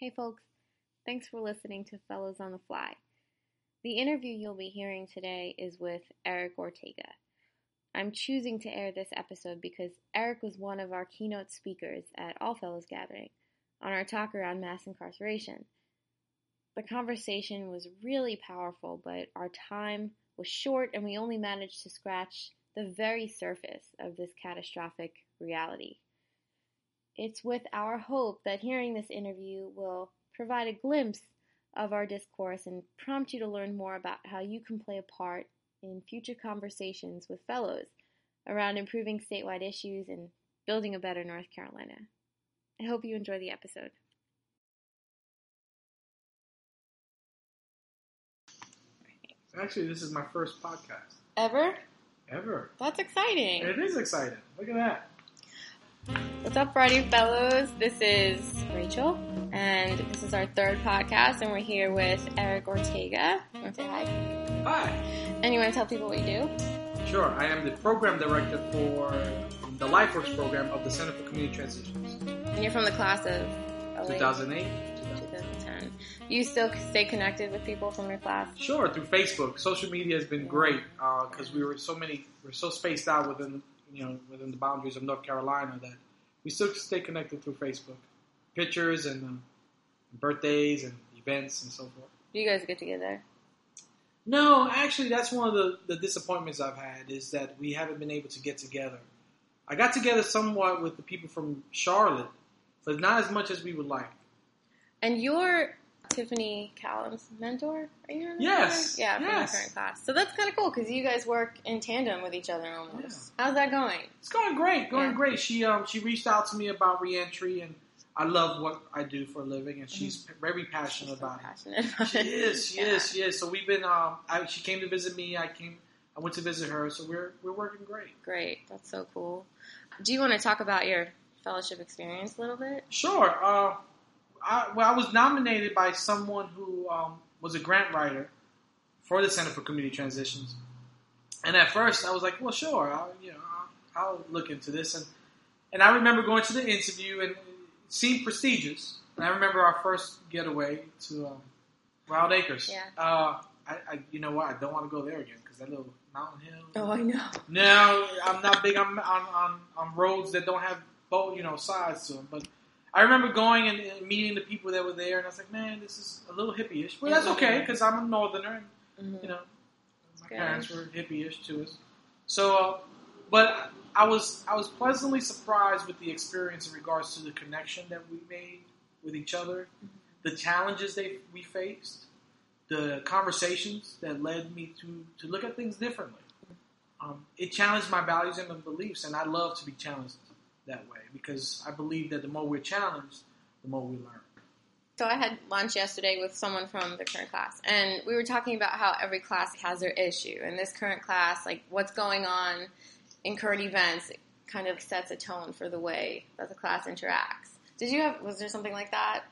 Hey, folks. Thanks for listening to Fellows on the Fly. The interview you'll be hearing today is with Eric Ortega. I'm choosing to air this episode because Eric was one of our keynote speakers at All Fellows Gathering on our talk around mass incarceration. The conversation was really powerful, but our time was short and we only managed to scratch the very surface of this catastrophic reality. It's with our hope that hearing this interview will provide a glimpse of our discourse and prompt you to learn more about how you can play a part in future conversations with fellows around improving statewide issues and building a better North Carolina. I hope you enjoy the episode. Actually, this is my first podcast Ever? ever. That's exciting. It is exciting. Look at that. What's up, Friday Fellows? This is Rachel, and this is our third podcast, and we're here with Eric Ortega. You want to say hi? Hi. And you want to tell people what you do? Sure. I am the program director for the LifeWorks program of the Center for Community Transitions. And you're from the class of 08, 2008. 2010. You still stay connected with people from your class? Sure, through Facebook. Social media has been great uh, because we were so many, we're so spaced out within, you know, within the boundaries of North Carolina that we still stay connected through Facebook. Pictures and um, birthdays and events and so forth. Do you guys get together? No, actually, that's one of the, the disappointments I've had is that we haven't been able to get together. I got together somewhat with the people from Charlotte, but not as much as we would like. And you're Tiffany Callum's mentor? Are you her mentor? Yes, Yeah, from yes. the current class. So that's kind of cool because you guys work in tandem with each other almost. How's that going? It's going great, going Yeah. great. She um she reached out to me about reentry, and I love what I do for a living, and she's p- very passionate Mm-hmm. So about it. passionate about She it. is, she Yeah. is, she is. So we've been um I, she came to visit me. I came, I went to visit her. So we're we're working great. Great. That's so cool. Do you want to talk about your fellowship experience a little bit? Sure. Uh, I, well, I was nominated by someone who um, was a grant writer for the Center for Community Transitions, and at first I was like, "Well, sure, I'll, you know, I'll, I'll look into this." And and I remember going to the interview, and it seemed prestigious. And I remember our first getaway to um, Wildacres. Yeah. Uh, I, I, you know what? I don't want to go there again because that little mountain hill. Oh, I know. No, I'm not big on on, on, on roads that don't have both you know sides to them. But I remember going and, and meeting the people that were there, and I was like, man, this is a little hippie-ish. But that's okay because I'm a northerner, and Mhm. you know, my Good. parents were hippie-ish too. So, uh, but I was I was pleasantly surprised with the experience in regards to the connection that we made with each other, the challenges they we faced, the conversations that led me to to look at things differently. Um, it challenged my values and my beliefs, and I love to be challenged that way because I believe that the more we're challenged, the more we learn. So I had lunch yesterday with someone from the current class, and we were talking about how every class has their issue. And this current class, like what's going on in current events, it kind of sets a tone for the way that the class interacts. Did you have? Was there something like that?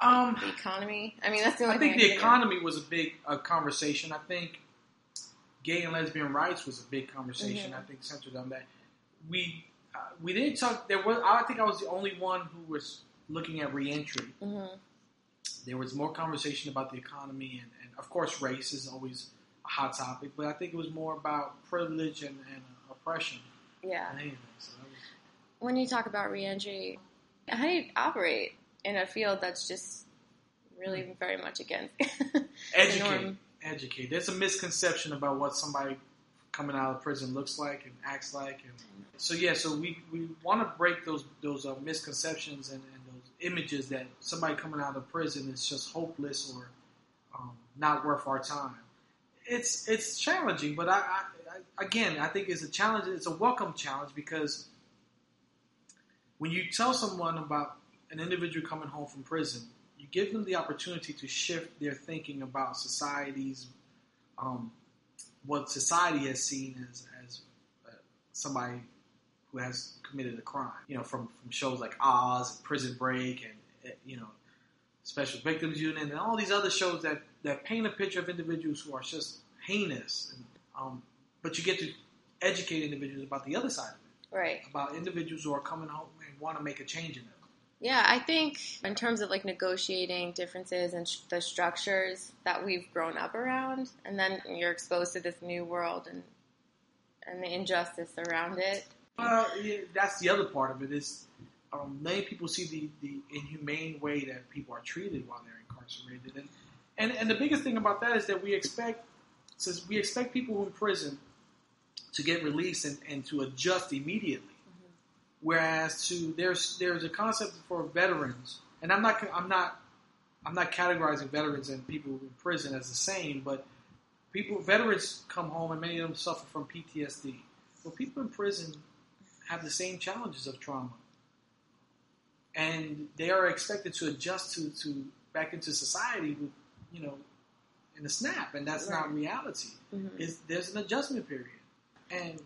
Um, The economy. I mean, that's the only I think the of. economy was a big uh, conversation. I think gay and lesbian rights was a big conversation. Mhm. I think centered on that. We uh, we didn't talk. There was. I think I was the only one who was looking at reentry. Mhm. There was more conversation about the economy, and, and of course, race is always a hot topic. But I think it was more about privilege and, and oppression Yeah. So that was, When you talk about reentry, how do you operate in a field that's just really very much against the educate, norm? educate. There's a misconception about what somebody coming out of prison looks like and acts like, and so yeah. So we, we want to break those those uh, misconceptions and, and those images that somebody coming out of prison is just hopeless or um, not worth our time. It's it's challenging, but I, I, I again I think it's a challenge. It's a welcome challenge because when you tell someone about an individual coming home from prison, you give them the opportunity to shift their thinking about society's, um, what society has seen as, as uh, somebody who has committed a crime. You know, from, from shows like Oz, and Prison Break, and uh, you know, Special Victims Unit, and all these other shows that, that paint a picture of individuals who are just heinous. And, um, but you get to educate individuals about the other side of it Right. about individuals who are coming home and want to make a change in them. Yeah, I think in terms of like negotiating differences and the structures that we've grown up around, and then you're exposed to this new world and and the injustice around it. Well, that's the other part of it is um, many people see the, the inhumane way that people are treated while they're incarcerated, and, and and the biggest thing about that is that we expect since we expect people in prison to get released and, and to adjust immediately. Whereas to there's there's a concept for veterans, and I'm not I'm not I'm not categorizing veterans and people in prison as the same, but people veterans come home and many of them suffer from PTSD. Well, people in prison have the same challenges of trauma, and they are expected to adjust to, to back into society with you know in a snap, and that's not reality. Mhm. Is there's an adjustment period, and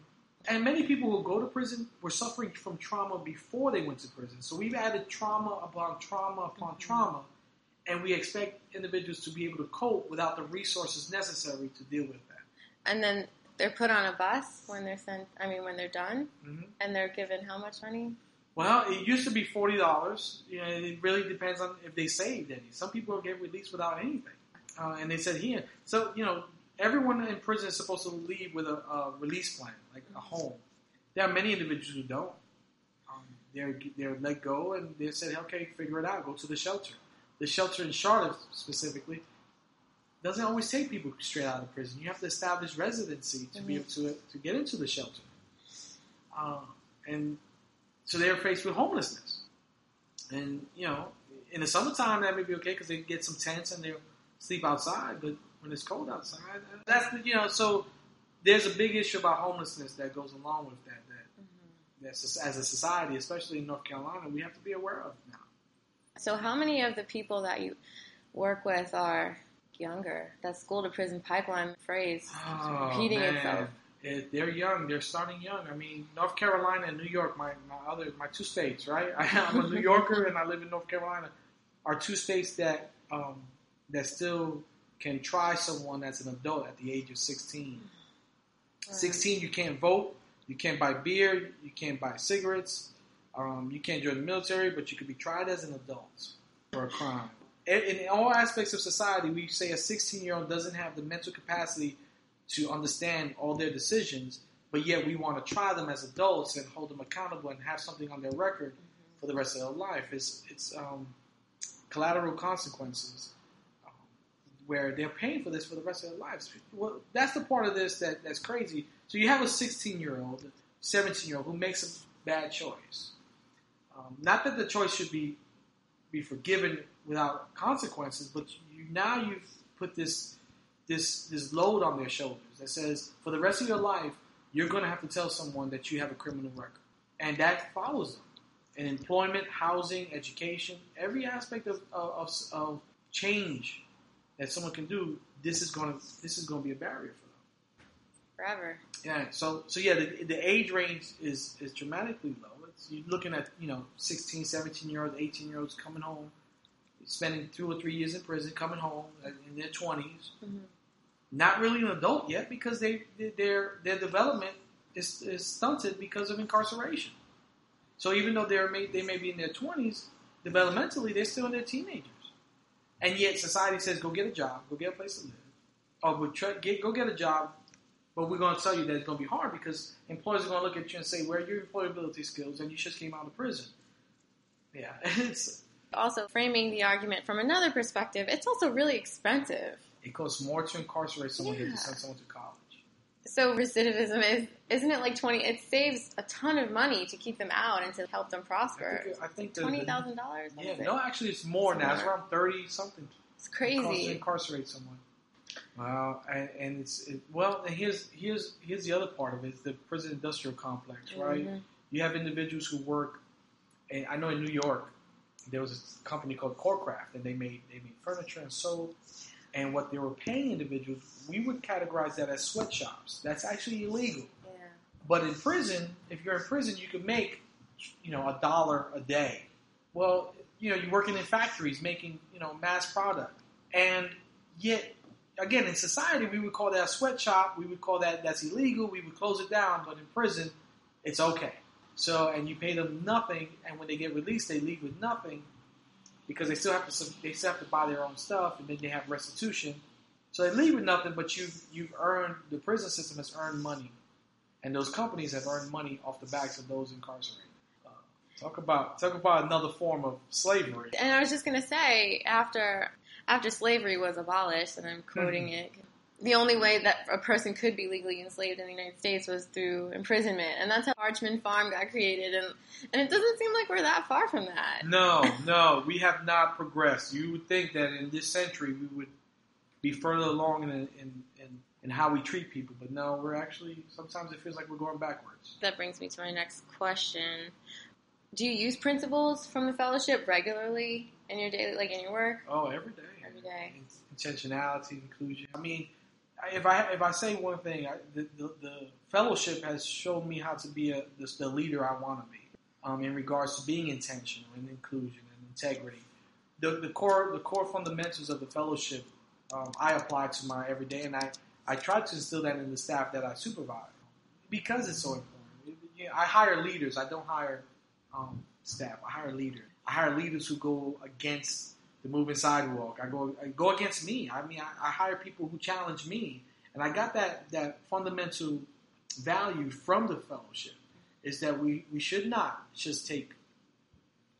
and many people who go to prison were suffering from trauma before they went to prison. So we've added trauma upon trauma upon Mhm. trauma, and we expect individuals to be able to cope without the resources necessary to deal with that. And then they're put on a bus when they're sent. I mean, when they're done, hmm and they're given how much money? Well, it used to be forty dollars. You know, it really depends on if they saved any. Some people get released without anything, uh, and they said here. So you know, everyone in prison is supposed to leave with a, a release plan, like a home. There are many individuals who don't. Um, they're they're let go, and they said, okay, figure it out. Go to the shelter. The shelter in Charlotte specifically doesn't always take people straight out of prison. You have to establish residency to be able to to get into the shelter. Uh, and so they're faced with homelessness. And, you know, in the summertime, that may be okay because they get some tents and they'll sleep outside. But when it's cold outside, that's, the, you know, so there's a big issue about homelessness that goes along with that. That that's, as a society, especially in North Carolina, we have to be aware of now. So, how many of the people that you work with are younger? That school to prison pipeline phrase Oh, repeating man. itself. It, they're young. They're starting young. I mean, North Carolina and New York, my, my other my two states, right? I, I'm a New Yorker and I live in North Carolina. Are two states that um, that still can try someone that's an adult at the age of 16. 16, you can't vote, you can't buy beer, you can't buy cigarettes, um, you can't join the military, but you could be tried as an adult for a crime. In, in all aspects of society, we say a 16 year old doesn't have the mental capacity to understand all their decisions, but yet we want to try them as adults and hold them accountable and have something on their record for the rest of their life. It's it's um, collateral consequences where they're paying for this for the rest of their lives. Well, that's the part of this that, that's crazy. So you have a 16 year old, 17 year old who makes a bad choice. Um, not that the choice should be be forgiven without consequences, but you now you've put this this this load on their shoulders that says for the rest of your life you're going to have to tell someone that you have a criminal record, and that follows them in employment, housing, education, every aspect of of, of change that someone can do. This is going to this is going to be a barrier for them. forever. Yeah. So so yeah, the, the age range is is dramatically low. It's, you're looking at you know 16, 17 year olds, 18 year olds coming home, spending two or three years in prison, coming home in their 20s Mhm. not really an adult yet because they their their development is, is stunted because of incarceration. So even though they're may, they may be in their twenties, developmentally they're still in their teenagers, and yet society says go get a job, go get a place to live, or we try, get go get a job, but we're going to tell you that it's going to be hard because employers are going to look at you and say where are your employability skills and you just came out of prison. Yeah, it's Also, framing the argument from another perspective, it's also really expensive. it costs more to incarcerate someone than to send someone to college. So recidivism is isn't it like twenty? It saves a ton of money to keep them out and to help them I prosper. think, I think the- Twenty thousand dollars. Yeah, no, actually, it's more It's now. It's around thirty something. it's Cost to incarcerate someone. Wow, and, and it's it, well. And here's here's here's the other part of it: it's the prison industrial complex, right? Mhm. You have individuals who work. And I know in New York, there was a company called Corcraft, and they made they made furniture and soap. And what they were paying individuals, we would categorize that as sweatshops. That's actually illegal. Yeah. But in prison, if you're in prison, you can make, you know, a dollar a day. Well, you know, you're working in factories making, you know, mass product. And yet, again, in society, we would call that a sweatshop. We would call that that's illegal. We would close it down. But in prison, it's okay. So, and you pay them nothing, and when they get released, they leave with nothing because they still have to they still have to buy their own stuff, and then they have restitution. So they leave with nothing, but you've you've earned the prison system has earned money, and those companies have earned money off the backs of those incarcerated. Uh, talk about talk about another form of slavery. And I was just gonna say after after slavery was abolished, and I'm quoting Mhm. it. The only way that a person could be legally enslaved in the United States was through imprisonment, and that's how Parchman Farm got created. And and it doesn't seem like we're that far from that. No, no, we have not progressed. You would think that in this century we would be further along in in, in, in how we treat people, but no, we're actually sometimes it feels like we're going backwards. That brings me to my next question. Do you use principles from the fellowship regularly in your daily, like in your work? Oh, every day. Every day. Intentionality, inclusion. I mean, if I if I say one thing, I, the, the the fellowship has shown me how to be a the, the leader I want to be. Um, in regards to being intentional and inclusion and integrity, the the core the core fundamentals of the fellowship um, I apply to my everyday, and I I try to instill that in the staff that I supervise because it's so important. You know, I hire leaders. I don't hire um, staff. I hire leaders. I hire leaders who go against the moving sidewalk. I go I go against me. I mean, I, I hire people who challenge me, and I got that that fundamental value from the fellowship is that we we should not just take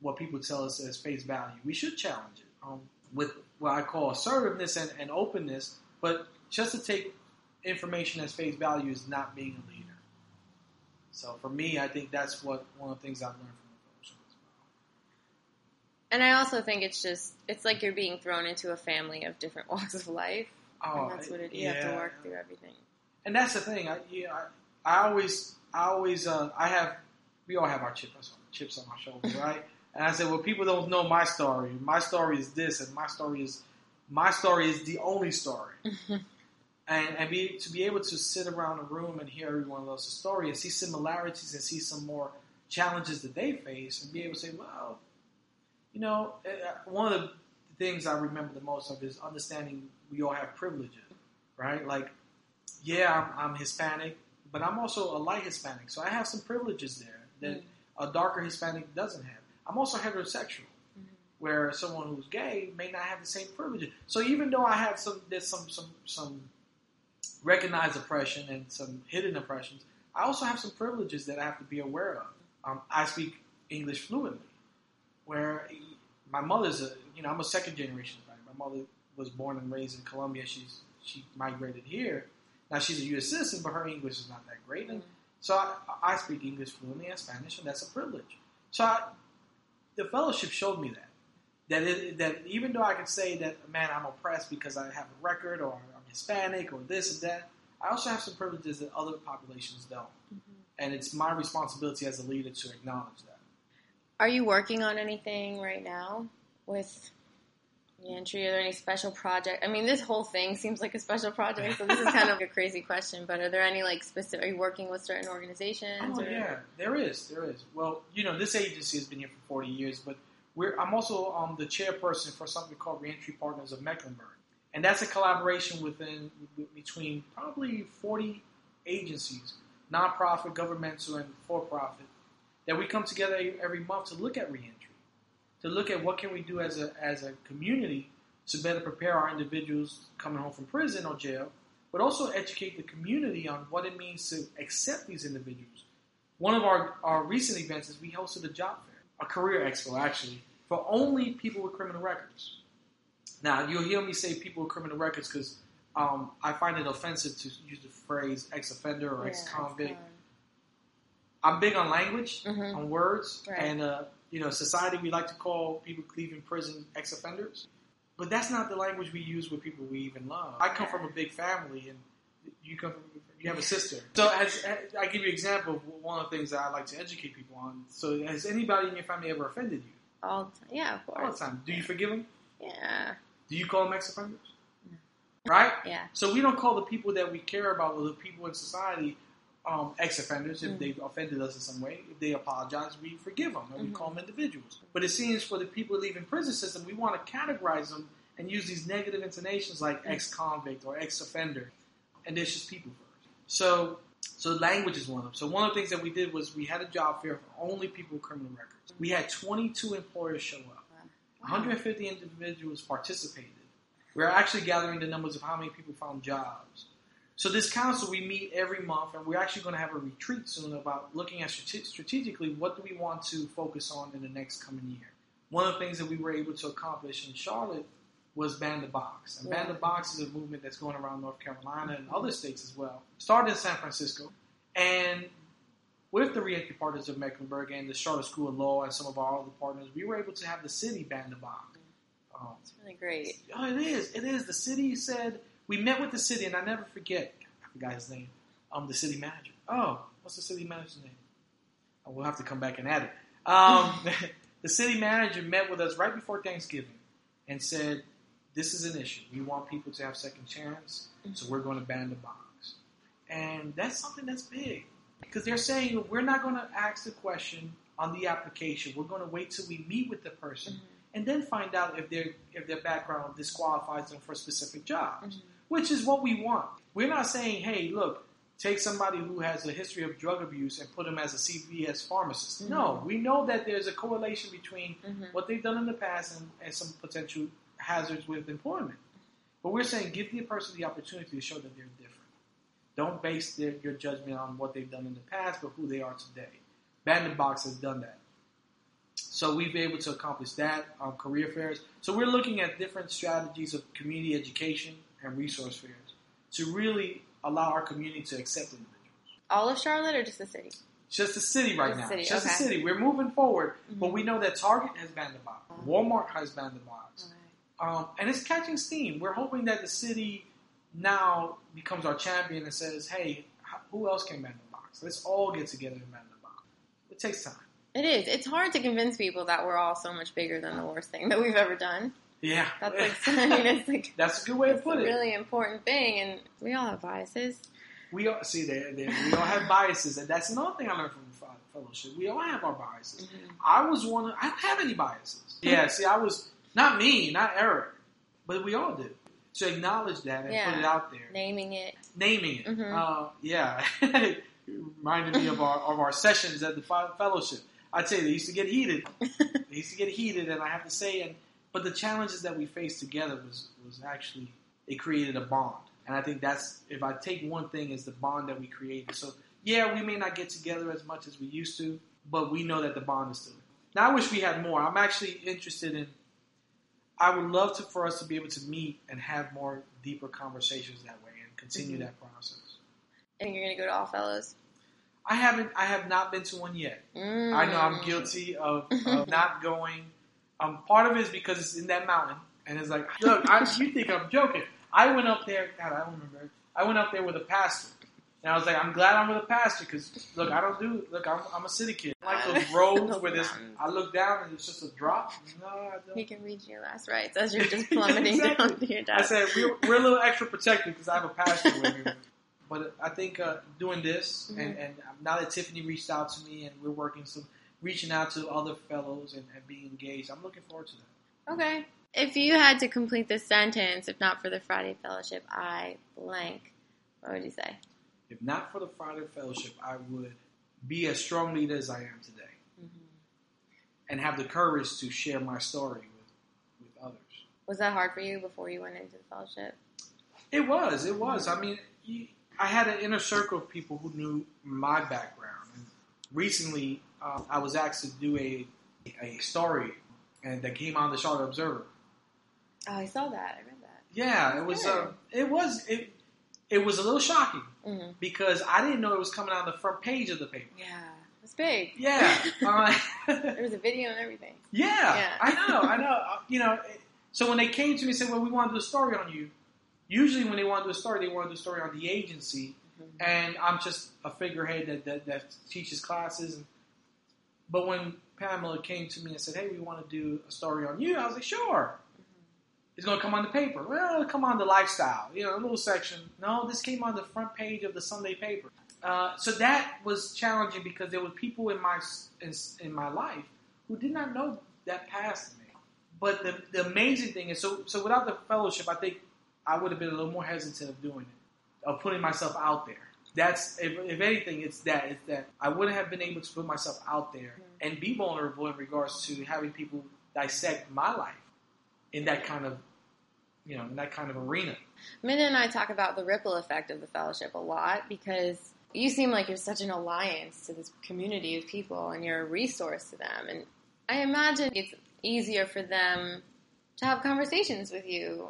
what people tell us as face value. We should challenge it um, with what I call assertiveness and, and openness. But just to take information as face value is not being a leader. So for me, I think that's what one of the things I've learned from the fellowship. as well. And I also think it's just it's like you're being thrown into a family of different walks of life, Oh, and that's what it. You have to work through everything. And that's the thing. I, you know, I, I always, I always, uh, I have, we all have our chips, chips on our shoulders, right? and I said, well, people don't know my story. My story is this, and my story is, my story is the only story. and and be to be able to sit around a room and hear everyone else's story and see similarities and see some more challenges that they face and be able to say, well, you know, uh, one of the things I remember the most of is understanding we all have privileges, right? Like, yeah, I'm, I'm Hispanic, but I'm also a light Hispanic, so I have some privileges there that a darker Hispanic doesn't have. I'm also heterosexual where someone who's gay may not have the same privileges. So even though I have some there's some some some recognized oppression and some hidden oppressions, I also have some privileges that I have to be aware of. Um, I speak English fluently, where my mother's a you know I'm a second generation. Right? My mother was born and raised in Colombia. She's she migrated here. Now she's a U.S. citizen, but her English is not that great, and so I, I speak English fluently and Spanish, and that's a privilege. So I, the fellowship showed me that that it, that even though I could say that man I'm oppressed because I have a record or I'm Hispanic or this and that, I also have some privileges that other populations don't, mm-hmm. and it's my responsibility as a leader to acknowledge that. Are you working on anything right now with reentry? Are there any special project? I mean, this whole thing seems like a special project, so this is kind of a crazy question. But are there any like specific? Are you working with certain organizations? Oh or- yeah, there is, there is. Well, you know, this agency has been here for 40 years, but we're, I'm also um, the chairperson for something called Reentry Partners of Mecklenburg, and that's a collaboration within between probably 40 agencies, nonprofit, governmental, and for-profit, that we come together every month to look at reentry, to look at what can we do as a as a community to better prepare our individuals coming home from prison or jail, but also educate the community on what it means to accept these individuals. One of our, our recent events is we hosted a job fair, a career expo actually, for only people with criminal records. Now, you'll hear me say people with criminal records because um, I find it offensive to use the phrase ex offender or Yeah, ex convict. it's, um, I'm big on language, Mhm. on words, Right. and uh, you know, society we like to call people leaving prison ex-offenders, but that's not the language we use with people we even love. I come from a big family, and you come from you have a sister. So, as, I give you an example of one of the things that I like to educate people on. So, has anybody in your family ever offended you? all the time. Yeah, of course. All the time. Do you forgive them? Yeah, Do you call them ex-offenders? Right. yeah. So we don't call the people that we care about or the people in society um, ex-offenders if Mhm. they've offended us in some way. If they apologize, we forgive them and we Mhm. call them individuals. But it seems for the people leaving prison system, we want to categorize them and use these negative intonations like ex-convict or ex-offender, and it's just people first. So So language is one of them. So one of the things that we did was we had a job fair for only people with criminal records. We had 22 employers show up. 150 individuals participated. We're actually gathering the numbers of how many people found jobs. So this council, we meet every month, and we're actually going to have a retreat soon about looking at strate- strategically what do we want to focus on in the next coming year. One of the things that we were able to accomplish in Charlotte was Ban the Box. And Ban the Box is a movement that's going around North Carolina and other states as well. Started in San Francisco, and with the Reentry Partners of Mecklenburg and the Charlotte School of Law and some of our other partners, we were able to have the city ban the box. Um, It's really great. Oh, it is. It is. The city said we met with the city, and I never forget. I forgot his name. Um, the city manager. Oh, what's the city manager's name? Oh, we'll have to come back and add it. Um, the city manager met with us right before Thanksgiving and said, "This is an issue. We want people to have second chance, so we're going to ban the box." And that's something that's big because they're saying we're not going to ask the question on the application. We're going to wait till we meet with the person and then find out if their if their background disqualifies them for specific jobs, Mhm. Which is what we want. We're not saying, hey, look, take somebody who has a history of drug abuse and put them as a CVS pharmacist. No, we know that there's a correlation between Mhm. what they've done in the past and, and some potential hazards with employment. But we're saying give the person the opportunity to show that they're different. Don't base their, your judgment on what they've done in the past, but who they are today. Ban the Box has done that. So we've been able to accomplish that on career fairs. So we're looking at different strategies of community education and resource fairs to really allow our community to accept individuals. All of Charlotte or just the city? Just the city right Just now. city, just the city. We're moving forward, but Mhm. we know that Target has banned the box. Walmart has banned the box. Um, and it's catching steam. We're hoping that the city now becomes our champion and says, hey, who else can ban the box? Let's all get together and ban the box. It takes time. It is. It's hard to convince people that we're all so much bigger than the worst thing that we've ever done. Yeah. That's like, I mean, it's like That's a good way to put it. really important thing, and we all have biases. We all see there, there. We all have biases, and that's another thing I learned from the fellowship. We all have our biases. Mhm. I was one. Of, I don't have any biases. Yeah. See, I was not me, not Eric, but we all do. So acknowledge that and Yeah. put it out there, Naming it. naming it. Mhm. Uh, yeah, it reminded me of our of our sessions at the fellowship. I'd say they used to get heated. they used to get heated, and I have to say, and but the challenges that we faced together was was actually it created a bond, and I think that's if I take one thing is the bond that we created. So yeah, we may not get together as much as we used to, but we know that the bond is still. there. Now I wish we had more. I'm actually interested in. I would love to for us to be able to meet and have more deeper conversations that way and continue Mhm. that process. And you're going to go to All Fellows. I haven't. I have not been to one yet. Mm. I know I'm guilty of, of not going. Um, part of it is because it's in that mountain, and it's like, look, I, you think I'm joking? I went up there. God, I don't remember. I went up there with a pastor, and I was like, I'm glad I'm with a pastor because look, I don't do. Look, I'm, I'm a city kid. I like those roads where this. I look down and it's just a drop. No, I He don't. can read your last rites as you're just plummeting Exactly. down to your death. I said we're, we're a little extra protected because I have a pastor with me. But I think uh, doing this, and, Mhm. and now that Tiffany reached out to me, and we're working some, reaching out to other fellows and, and being engaged, I'm looking forward to that. Okay. If you had to complete this sentence, if not for the Friday Fellowship, I blank, what would you say? If not for the Friday Fellowship, I would be as strong leader as I am today, mm-hmm. and have the courage to share my story with with others. Was that hard for you before you went into the fellowship? It was. It was. I mean, you, I had an inner circle of people who knew my background. And recently, uh, I was asked to do a a story, and that came on the Charlotte Observer. Oh, I saw that. I read that. Yeah, it was. Good. Uh, it was. It, it was a little shocking Mm-hmm. because I didn't know it was coming out on the front page of the paper. Yeah, it's big. Yeah. uh, there was a video and everything. Yeah, Yeah. I know, I know. Uh, You know, so when they came to me and said, "Well, we want to do a story on you," usually when they want to do a story, they want to do a story on the agency, Mm-hmm. and I'm just a figurehead that, that, that teaches classes. And, but when Pamela came to me and said, "Hey, we want to do a story on you," I was like, "Sure." It's going to come on the paper. Well, it'll come on the lifestyle, you know, a little section. No, this came on the front page of the Sunday paper. Uh, so that was challenging because there were people in my in, in my life who did not know that past me. But the, the amazing thing is, so so without the fellowship, I think I would have been a little more hesitant of doing it, of putting myself out there. That's if, if anything, it's that it's that I wouldn't have been able to put myself out there Mm-hmm. and be vulnerable in regards to having people dissect my life in that kind of you know in that kind of arena. Minna and I talk about the ripple effect of the fellowship a lot because you seem like you're such an alliance to this community of people and you're a resource to them. And I imagine it's easier for them to have conversations with you.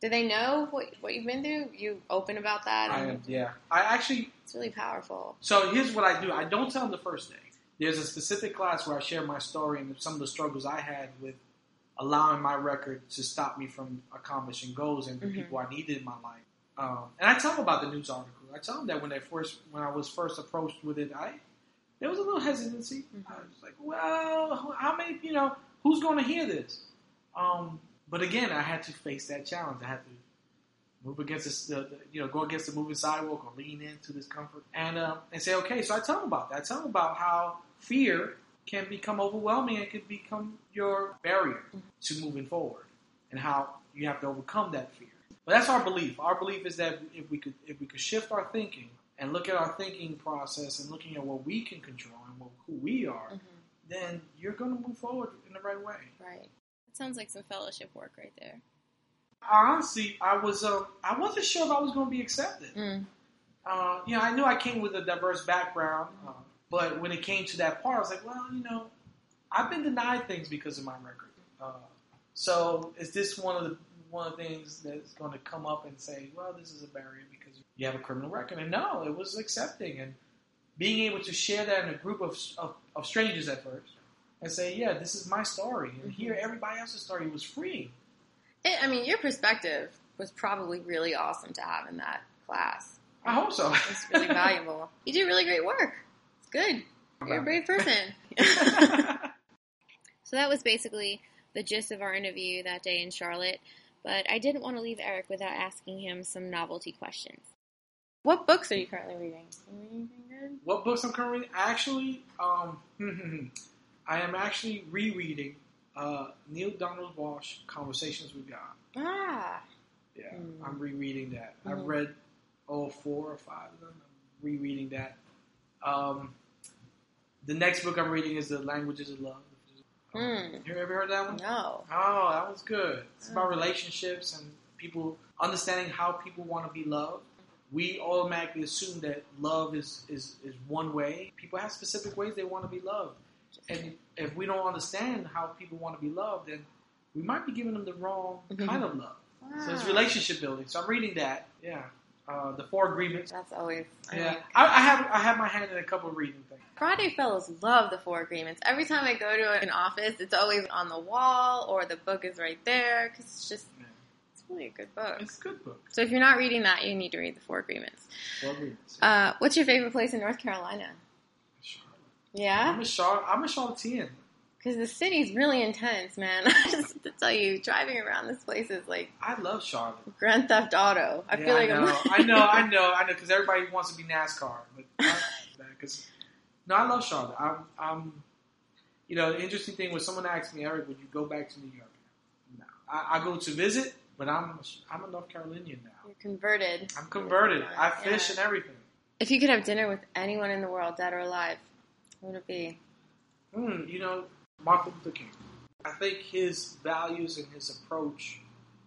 Do they know what, what you've been through? You open about that? I am, yeah. I actually It's really powerful. So here's what I do. I don't tell them the first day. There's a specific class where I share my story and some of the struggles I had with allowing my record to stop me from accomplishing goals and the Mhm. people I needed in my life. Um, and I tell them about the news article. I tell them that when they first, when I was first approached with it, I there was a little hesitancy. I was like, well, how many, you know, who's going to hear this? Um, but again, I had to face that challenge. I had to move against this, the, the, you know, go against the moving sidewalk or lean into discomfort and uh, and say, okay. So I tell them about that. I tell them about how fear can become overwhelming and can become your barrier to moving forward, and how you have to overcome that fear. But that's our belief. Our belief is that if we could if we could shift our thinking and look at our thinking process and looking at what we can control and what, who we are, Mhm. then you're going to move forward in the right way. Right. Sounds like some fellowship work right there. Honestly, I was uh, I wasn't sure if I was going to be accepted. Mm. Uh, you know, I knew I came with a diverse background, uh, but when it came to that part, I was like, well, you know, I've been denied things because of my record. Uh, so is this one of the one of the things that's going to come up and say, well, this is a barrier because you have a criminal record? And no, it was accepting and being able to share that in a group of, of, of strangers at first and say, yeah, this is my story, and hear mm-hmm. everybody else's story was free. It, I mean, your perspective was probably really awesome to have in that class. I hope so. It's really valuable. You do really great work. It's good. You're a brave person. so that was basically the gist of our interview that day in Charlotte. But I didn't want to leave Eric without asking him some novelty questions. What books are you currently reading? You reading good? What books I'm currently reading? Actually, um, hmm, hmm, hmm. I am actually rereading uh, Neale Donald Walsch, Conversations with God. Ah, Yeah, Mm. I'm rereading that. Mhm. I've read all four or five of them. I'm rereading that. Um, the next book I'm reading is The Languages of Love. Mm. You ever heard that one? no. Oh, that was good. It's about Mm. relationships and people understanding how people want to be loved. We automatically assume that love is, is, is one way. People have specific ways they want to be loved. And if we don't understand how people want to be loved, then we might be giving them the wrong Mhm. kind of love. So it's relationship building. So I'm reading that. Yeah. Uh, the Four Agreements. That's always. I Yeah. I, I have I have my hand in a couple of reading things. Friday fellows love the four agreements. Every time I go to an office, it's always on the wall or the book is right there because it's just Yeah. it's really a good book. It's a good book. So if you're not reading that, you need to read the four agreements. Four Agreements. Uh, what's your favorite place in North Carolina? Yeah, I'm a Char- I'm a Charlottean. because the city's really intense, man. I just have to tell you, driving around this place is like I love Charlotte. Grand Theft Auto. I Yeah, feel like I know, I know, I know, I know, because everybody wants to be NASCAR, but because no, I love Charlotte. I'm, I'm, you know, the interesting thing was someone asked me, Eric, would you go back to New York? No, I, I go to visit, but I'm, I'm a North Carolinian now. You're converted. I'm converted. I fish Yeah. and everything. If you could have dinner with anyone in the world, dead or alive, who would it be? Hmm, you know, Martin Luther King. I think his values and his approach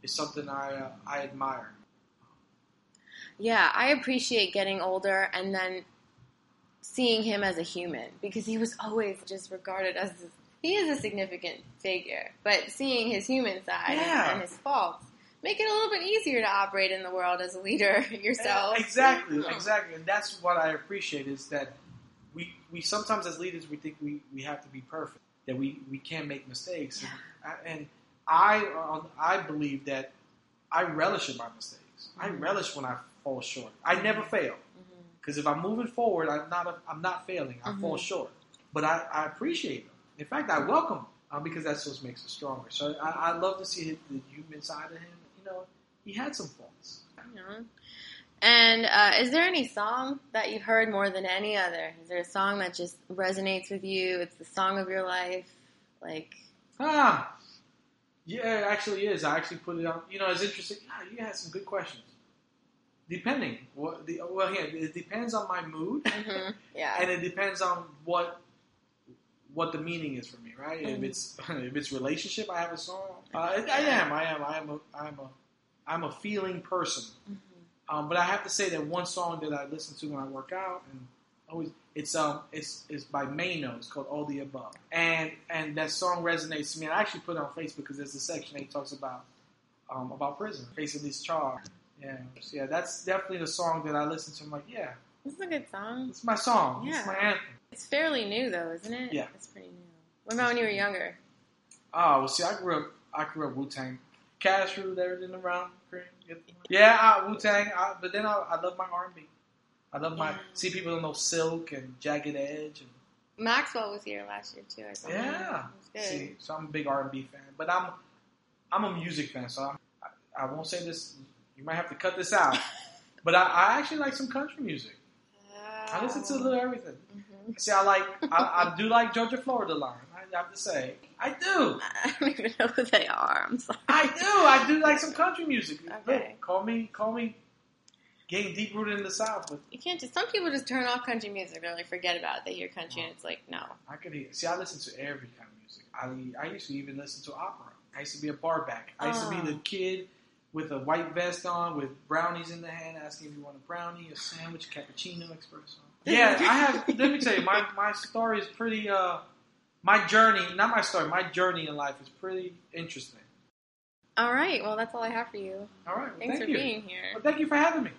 is something I, uh, I admire. Yeah, I appreciate getting older and then seeing him as a human because he was always just regarded as this, he is a significant figure, but seeing his human side Yeah. and his faults make it a little bit easier to operate in the world as a leader yourself. Exactly, exactly, and that's what I appreciate is that we we sometimes as leaders we think we, we have to be perfect, that we, we can't make mistakes, and, and I uh, I believe that I relish in my mistakes. I Mhm. relish when I fall short. I never fail because if I'm moving forward, I'm not a, I'm not failing. I fall Mhm. short, but I, I appreciate them. In fact, I welcome them uh, because that's what makes us stronger. So I, I love to see the human side of him. You know, he had some faults. Yeah. And uh, is there any song that you've heard more than any other? Is there a song that just resonates with you? It's the song of your life? Like, Ah, yeah, it actually is. I actually put it on. You know, it's interesting. Ah, you had some good questions. depending. What the well, yeah, it depends on my mood, hmm Yeah. and it depends on what what the meaning is for me, right? If Mhm. it's if it's relationship, I have a song. Uh, I am, I am, I am a, I'm a, I'm a feeling person. Mhm. Um, but I have to say that one song that I listen to when I work out and always it's um it's it's by Maino. It's called All the Above, and and that song resonates to me. And I actually put it on Facebook because there's a section that talks about um, about prison, facing this charge. Yeah, so yeah, that's definitely the song that I listen to. I'm like, yeah, This is a good song. it's my song. Yeah. It's my anthem. It's fairly new though, isn't it? Yeah. It's pretty new. What about when you were younger? Oh, well, see, I grew up. I grew up Wu Tang. Cash ruled everything around. Yeah, Wu Tang. But then I, I love my R and B. I love my Yeah. see people don't know Silk and Jagged Edge and Maxwell was here last year too. I. Yeah. See. So I'm a big R and B fan, but I'm I'm a music fan. So I'm, I, I won't say this. You might have to cut this out. but I, I actually like some country music. I listen to a little everything. Mhm. See, I like I, I do like Georgia Florida line. I have to say, I do. I don't even know who they are. I'm sorry. I do. I do like some country music. Okay. Look, call me, call me, getting deep rooted in the South, but You can't just. Some people just turn off country music. They're like, forget about it. They hear country and it's like, no. I could hear. See, I listen to every kind of music. I I used to even listen to opera. I used to be a barback. I used to be Oh. the kid with a white vest on, with brownies in the hand, asking if you want a brownie, a sandwich, cappuccino, espresso. Yeah, I have. let me tell you, my my story is pretty. uh My journey, not my story. My journey in life is pretty interesting. All right. Well, that's all I have for you. All right, well, Thanks thank for you. being here. Well, thank you for having me.